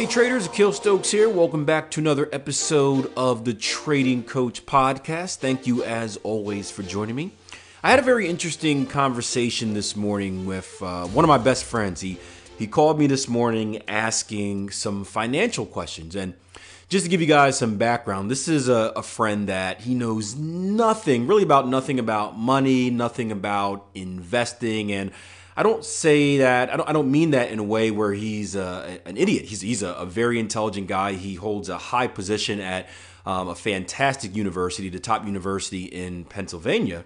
Hey traders, Akil Stokes here. Welcome back to another episode of the Trading Coach Podcast. Thank you as always for joining me. I had a very interesting conversation this morning with uh, one of my best friends. He he called me this morning asking some financial questions. And just to give you guys some background, this is a, a friend that he knows nothing, really about nothing about money, nothing about investing, and I don't say that. I don't. I don't mean that in a way where he's uh, an idiot. He's he's a, a, very intelligent guy. He holds a high position at um, a fantastic university, the top university in Pennsylvania,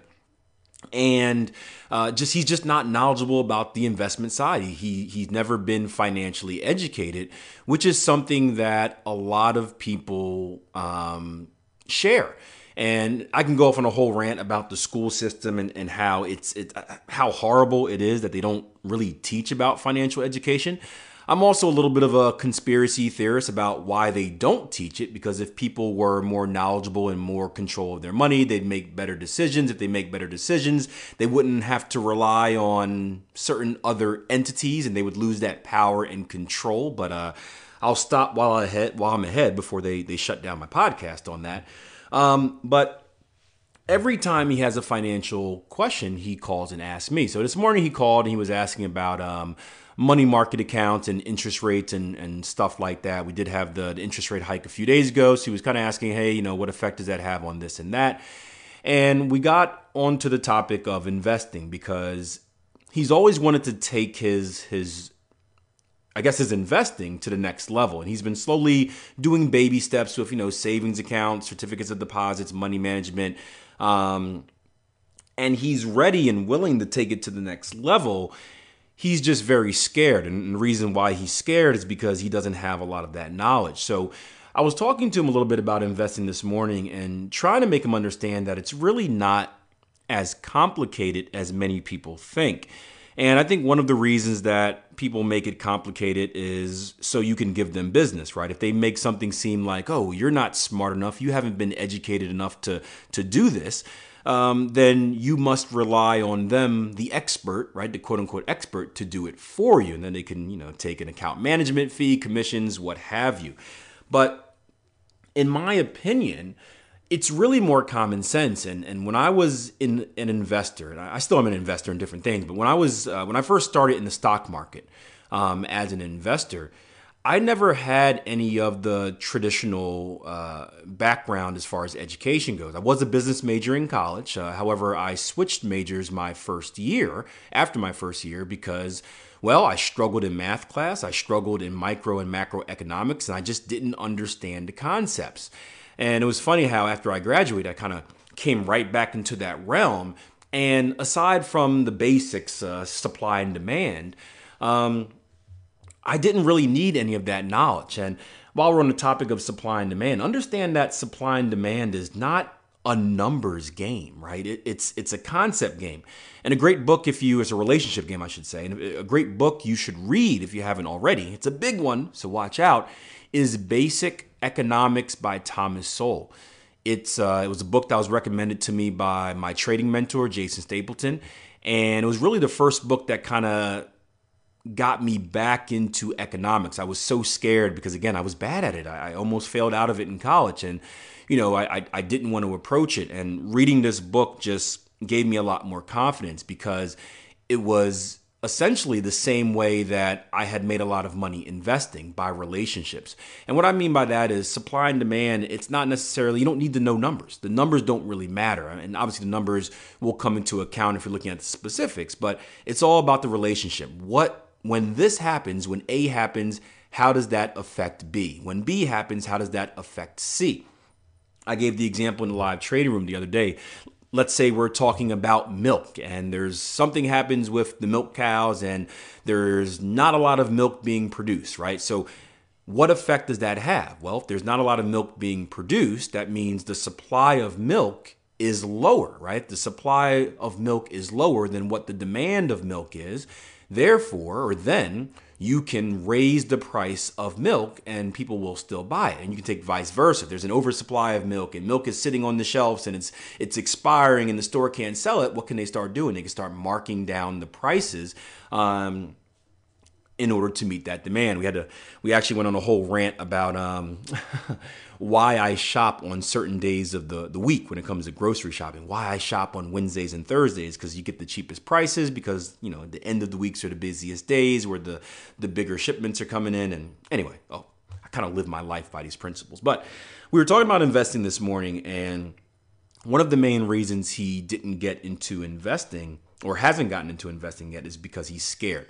and uh, just he's just not knowledgeable about the investment side. He he's never been financially educated, which is something that a lot of people um, share and I can go off on a whole rant about the school system and, and how it's it, how horrible it is that they don't really teach about financial education. I'm also a little bit of a conspiracy theorist about why they don't teach it because if people were more knowledgeable and more control of their money, they'd make better decisions. If they make better decisions, they wouldn't have to rely on certain other entities and they would lose that power and control. But uh, I'll stop while I ahead while I'm ahead before they they shut down my podcast on that. Um, but every time he has a financial question, he calls and asks me. So this morning he called and he was asking about um, money market accounts and interest rates and, and stuff like that. We did have the, the interest rate hike a few days ago. So he was kind of asking, hey, you know, what effect does that have on this and that? And we got onto the topic of investing because he's always wanted to take his his I guess his investing to the next level. And he's been slowly doing baby steps with, you know, savings accounts, certificates of deposits, money management. Um, and he's ready and willing to take it to the next level. He's just very scared. And the reason why he's scared is because he doesn't have a lot of that knowledge. So I was talking to him a little bit about investing this morning and trying to make him understand that it's really not as complicated as many people think. And I think one of the reasons that people make it complicated is so you can give them business, right? If they make something seem like, oh, you're not smart enough, you haven't been educated enough to to do this, um, then you must rely on them, the expert, right, the quote unquote expert, to do it for you, and then they can, you know, take an account management fee, commissions, what have you. But in my opinion, it's really more common sense. And and when I was in an investor, and I still am an investor in different things, but when I was uh, when I first started in the stock market um, as an investor, I never had any of the traditional uh, background as far as education goes. I was a business major in college. Uh, however, I switched majors my first year after my first year because. Well, I struggled in math class. I struggled in micro and macroeconomics, and I just didn't understand the concepts. And it was funny how after I graduated, I kind of came right back into that realm. And aside from the basics, uh, supply and demand, um, I didn't really need any of that knowledge. And while we're on the topic of supply and demand, understand that supply and demand is not a numbers game, right? It, it's it's a concept game, and a great book if you it's a relationship game, I should say, and a great book you should read if you haven't already. It's a big one, so watch out. Is Basic Economics by Thomas Sowell. It's uh, it was a book that was recommended to me by my trading mentor Jason Stapleton, and it was really the first book that kind of got me back into economics. I was so scared because again I was bad at it. I, almost failed out of it in college, and you know I I didn't want to approach it. And reading this book just gave me a lot more confidence because it was essentially the same way that I had made a lot of money investing by relationships. And what I mean by that is supply and demand, it's not necessarily, you don't need to know numbers. The numbers don't really matter. And obviously, the numbers will come into account if you're looking at the specifics, but it's all about the relationship. What, when this happens, when A happens, how does that affect B? When B happens, how does that affect C? I gave the example in the live trading room the other day let's say we're talking about milk and there's something happens with the milk cows and there's not a lot of milk being produced, right? So what effect does that have? Well, if there's not a lot of milk being produced, that means the supply of milk is lower, right? The supply of milk is lower than what the demand of milk is. Therefore, or then, you can raise the price of milk and people will still buy it. And you can take vice versa. If there's an oversupply of milk and milk is sitting on the shelves and it's it's expiring and the store can't sell it, what can they start doing? They can start marking down the prices. Um, in order to meet that demand. We had to we actually went on a whole rant about um, why I shop on certain days of the, the week when it comes to grocery shopping. Why I shop on Wednesdays and Thursdays because you get the cheapest prices because you know the end of the weeks are the busiest days where the the bigger shipments are coming in. And anyway, oh, I kind of live my life by these principles. But we were talking about investing this morning, and one of the main reasons he didn't get into investing or hasn't gotten into investing yet is because he's scared.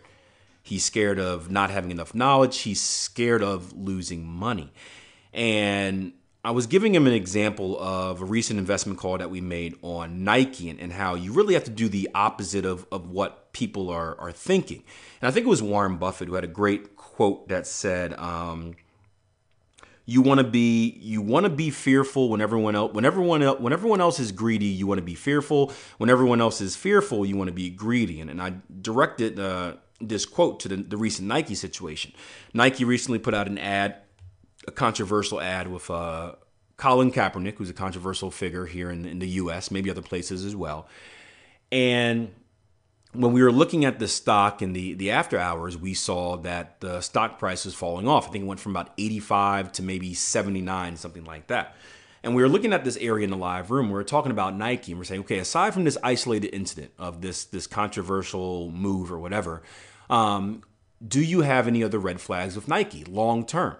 He's scared of not having enough knowledge. He's scared of losing money. And I was giving him an example of a recent investment call that we made on Nike and, and how you really have to do the opposite of, of what people are, are thinking. And I think it was Warren Buffett who had a great quote that said, um, you want to be you want to be fearful when everyone else when everyone else when everyone else is greedy you want to be fearful when everyone else is fearful you want to be greedy and, and i directed uh, this quote to the, the recent Nike situation. Nike recently put out an ad, a controversial ad with uh, Colin Kaepernick, who's a controversial figure here in, in the U.S., maybe other places as well. And when we were looking at the stock in the, the after hours, we saw that the stock price was falling off. I think it went from about 85 to maybe 79, something like that. And we were looking at this area in the live room. We were talking about Nike, and we're saying, okay, aside from this isolated incident of this this controversial move or whatever, um, do you have any other red flags with Nike long term?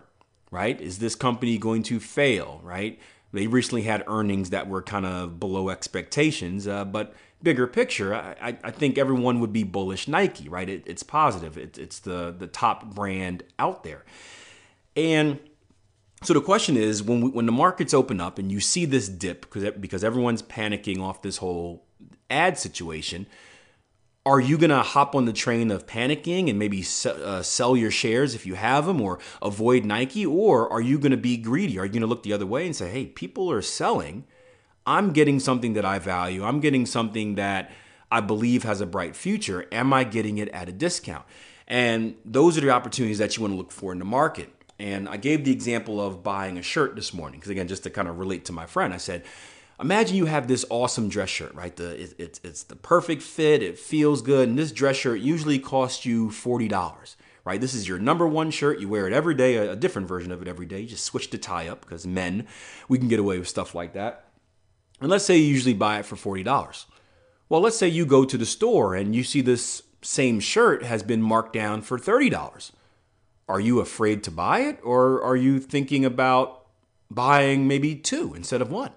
Right? Is this company going to fail? Right? They recently had earnings that were kind of below expectations, uh, but bigger picture, I, I, think everyone would be bullish Nike, right? It, it's positive. It, it's the the top brand out there, and so the question is, when we, when the markets open up and you see this dip because because everyone's panicking off this whole ad situation, are you going to hop on the train of panicking and maybe uh, sell your shares if you have them or avoid Nike? Or are you going to be greedy? Are you going to look the other way and say, hey, people are selling. I'm getting something that I value. I'm getting something that I believe has a bright future. Am I getting it at a discount? And those are the opportunities that you want to look for in the market. And I gave the example of buying a shirt this morning because, again, just to kind of relate to my friend, I said, Imagine you have this awesome dress shirt, right? The it, it's it's the perfect fit, it feels good, and this dress shirt usually costs you forty dollars, right? This is your number one shirt. You wear it every day, a, a different version of it every day. You just switch the tie up because men, we can get away with stuff like that. And let's say you usually buy it for forty dollars. Well, let's say you go to the store and you see this same shirt has been marked down for thirty dollars. Are you afraid to buy it, or are you thinking about buying maybe two instead of one?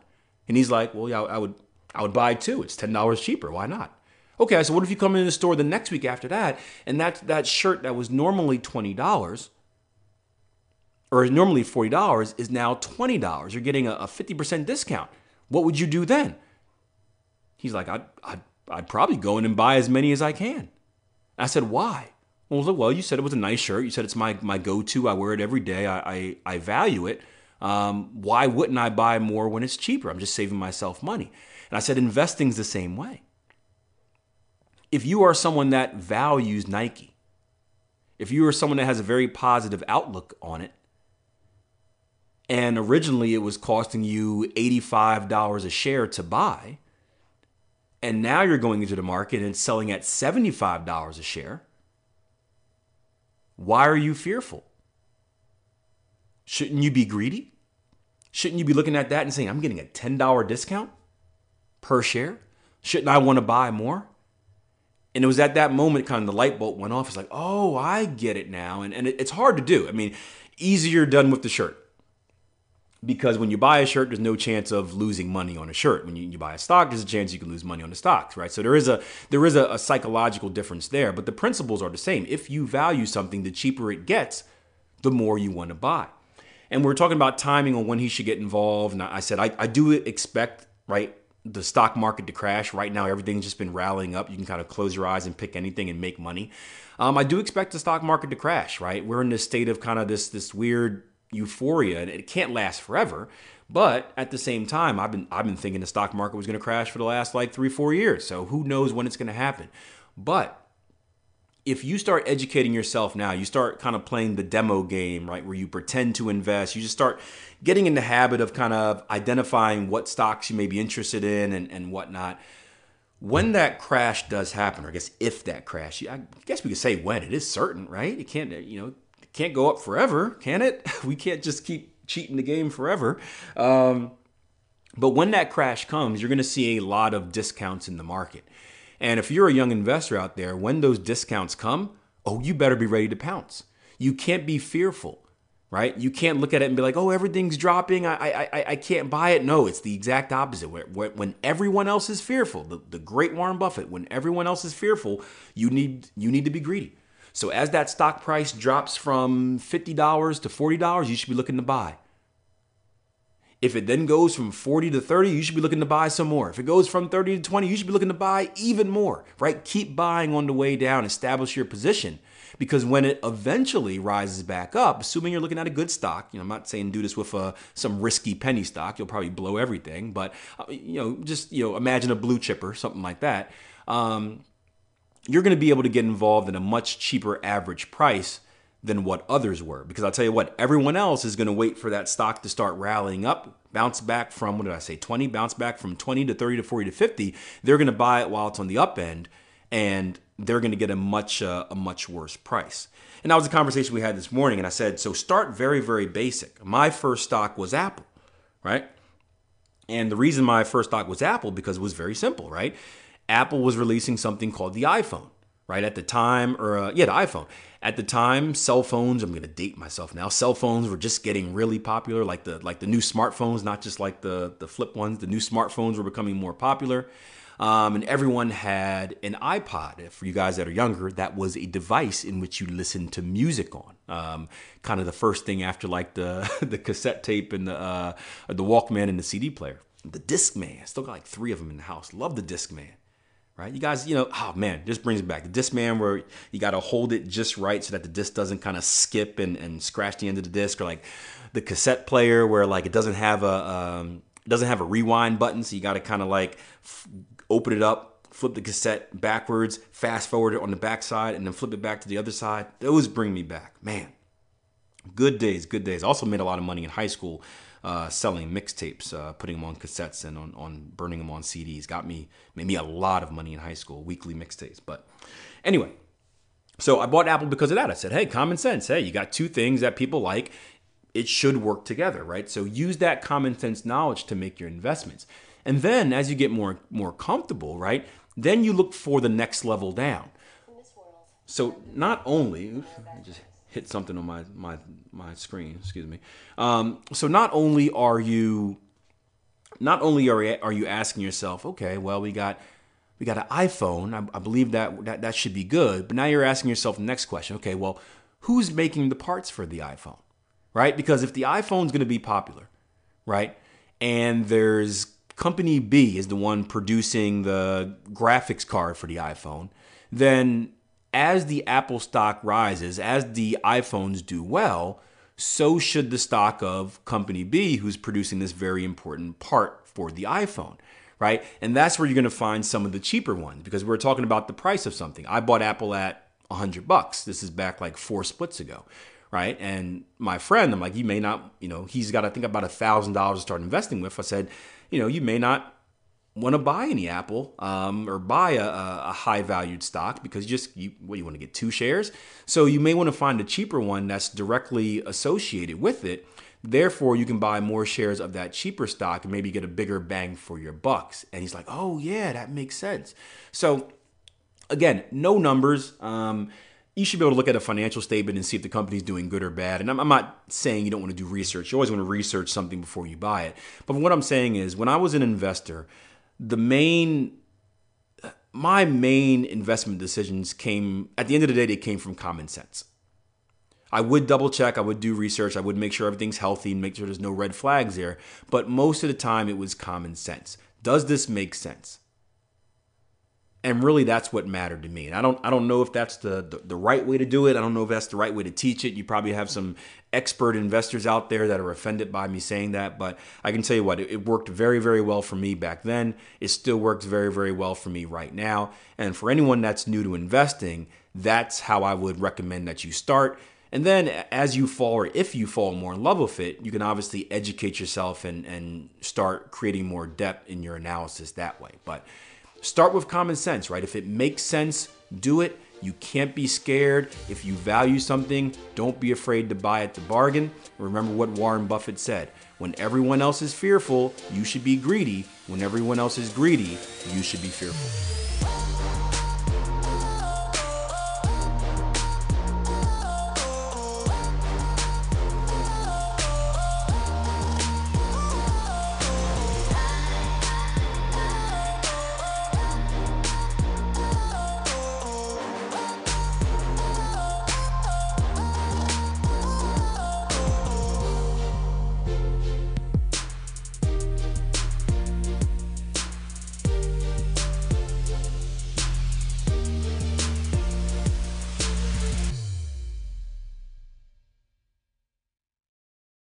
And he's like, well, yeah, I would, I would buy two. It's ten dollars cheaper. Why not? Okay, so what if you come in the store the next week after that, and that that shirt that was normally twenty dollars, or normally forty dollars, is now twenty dollars. You're getting a fifty percent discount. What would you do then? He's like, I'd, I'd, I'd probably go in and buy as many as I can. I said, why? Well, I well, you said it was a nice shirt. You said it's my my go to. I wear it every day. I, I, I value it. Um, why wouldn't I buy more when it's cheaper? I'm just saving myself money. And I said, investing's the same way. If you are someone that values Nike, if you are someone that has a very positive outlook on it, and originally it was costing you $85 a share to buy, and now you're going into the market and selling at $75 a share, why are you fearful? Shouldn't you be greedy? Shouldn't you be looking at that and saying, I'm getting a $10 discount per share? Shouldn't I want to buy more? And it was at that moment kind of the light bulb went off. It's like, oh, I get it now. And, and it's hard to do. I mean, easier done with the shirt. Because when you buy a shirt, there's no chance of losing money on a shirt. When you, you buy a stock, there's a chance you can lose money on the stocks, right? So there is a there is a, a psychological difference there, but the principles are the same. If you value something, the cheaper it gets, the more you want to buy. And we are talking about timing on when he should get involved. And I said, I, I do expect, right, the stock market to crash. Right now, everything's just been rallying up. You can kind of close your eyes and pick anything and make money. Um, I do expect the stock market to crash, right? We're in this state of kind of this this weird euphoria, and it can't last forever. But at the same time, I've been I've been thinking the stock market was going to crash for the last like three four years. So who knows when it's going to happen? But if you start educating yourself now, you start kind of playing the demo game, right, where you pretend to invest, you just start getting in the habit of kind of identifying what stocks you may be interested in and, and whatnot. when that crash does happen, or I guess if that crash, I guess we could say when it is certain, right? It can't, you know, it can't go up forever, can it? We can't just keep cheating the game forever. Um, but when that crash comes, you're going to see a lot of discounts in the market. And if you're a young investor out there, when those discounts come, oh, you better be ready to pounce. You can't be fearful right? You can't look at it and be like, "Oh, everything's dropping. I I I, can't buy it." No, it's the exact opposite. When everyone else is fearful, the, the great Warren Buffett, when everyone else is fearful, you need you need to be greedy. So as that stock price drops from fifty dollars to forty dollars, you should be looking to buy. If it then goes from 40 to 30, you should be looking to buy some more. If it goes from 30 to 20, you should be looking to buy even more, right? Keep buying on the way down, establish your position because when it eventually rises back up, assuming you're looking at a good stock, you know, I'm not saying do this with uh, some risky penny stock, you'll probably blow everything, but uh, you know, just you know, imagine a blue chipper, something like that. Um, you're going to be able to get involved in a much cheaper average price than what others were. Because I'll tell you what, everyone else is going to wait for that stock to start rallying up, bounce back from, what did I say, 20, bounce back from 20 to 30 to 40 to 50. They're going to buy it while it's on the up end. And they're going to get a much uh, a much worse price. And that was a conversation we had this morning. And I said, so start very very basic. My first stock was Apple, right? And the reason my first stock was Apple because it was very simple, right? Apple was releasing something called the iPhone, right? At the time, or uh, yeah, the iPhone. At the time, cell phones. I'm to date myself now. Cell phones were just getting really popular, like the like the new smartphones, not just like the the flip ones. The new smartphones were becoming more popular. Um, and everyone had an iPod. For you guys that are younger, that was a device in which you listened to music on. Um, kind of the first thing after like the the cassette tape and the uh, the Walkman and the CD player. The Discman, still got like three of them in the house. Love the Discman right? You guys, you know, oh man, this brings me back. The Discman where you got to hold it just right so that the disc doesn't kind of skip and, and scratch the end of the disc, or like the cassette player where like it doesn't have a um, doesn't have a rewind button, so you got to kind of like f- open it up, flip the cassette backwards, fast forward it on the back side, and then flip it back to the other side. Those bring me back. Man, good days, good days. Also made a lot of money in high school uh, selling mixtapes, uh, putting them on cassettes and on, on burning them on CDs. Got me, made me a lot of money in high school, weekly mixtapes. But anyway, so I bought Apple because of that. I said, hey, common sense. Hey, you got two things that people like. It should work together, right? So use that common sense knowledge to make your investments. And then as you get more more comfortable, right? Then you look for the next level down. So not only oops, just hit something on my my my screen, excuse me. Um, so not only are you not only are are you asking yourself, okay, well we got we got an iPhone. I, I believe that, that that should be good. But now you're asking yourself the next question. Okay, well, who's making the parts for the iPhone? Right? Because if the iPhone's going to be popular, right? And there's company B is the one producing the graphics card for the iPhone, then as the Apple stock rises, as the iPhones do well, so should the stock of company B who's producing this very important part for the iPhone, right? And that's where you're going to find some of the cheaper ones because we're talking about the price of something. I bought Apple at 100 bucks. This is back like four splits ago, right? And my friend, I'm like, you may not, you know, he's got I think about a thousand dollars to start investing with. I said, you know, you may not want to buy any Apple um, or buy a, a, high valued stock because you just you what you want to get two shares. So you may want to find a cheaper one that's directly associated with it. Therefore, you can buy more shares of that cheaper stock and maybe get a bigger bang for your bucks. And he's like, "Oh yeah, that makes sense." So again, no numbers. Um, you should be able to look at a financial statement and see if the company's doing good or bad. And I'm, I'm, not saying you don't want to do research. You always want to research something before you buy it. But what I'm saying is, when I was an investor, the main, my main investment decisions came, at the end of the day, they came from common sense. I would double check, I would do research, I would make sure everything's healthy and make sure there's no red flags there. But most of the time, it was common sense. Does this make sense? And really that's what mattered to me. And i don't i don't know if that's the, the, the right way to do it. I don't know if that's the right way to teach it. You probably have some expert investors out there that are offended by me saying that but i can tell you what it, it worked very very well for me back then. It still works very very well for me right now. And for anyone that's new to investing that's how i would recommend that you start. And then as you fall or if you fall more in love with it you can obviously educate yourself and and start creating more depth in your analysis that way. But start with common sense, right? If it makes sense, do it. You can't be scared. If you value something, don't be afraid to buy at the bargain. Remember what Warren Buffett said when everyone else is fearful, you should be greedy. When everyone else is greedy, you should be fearful.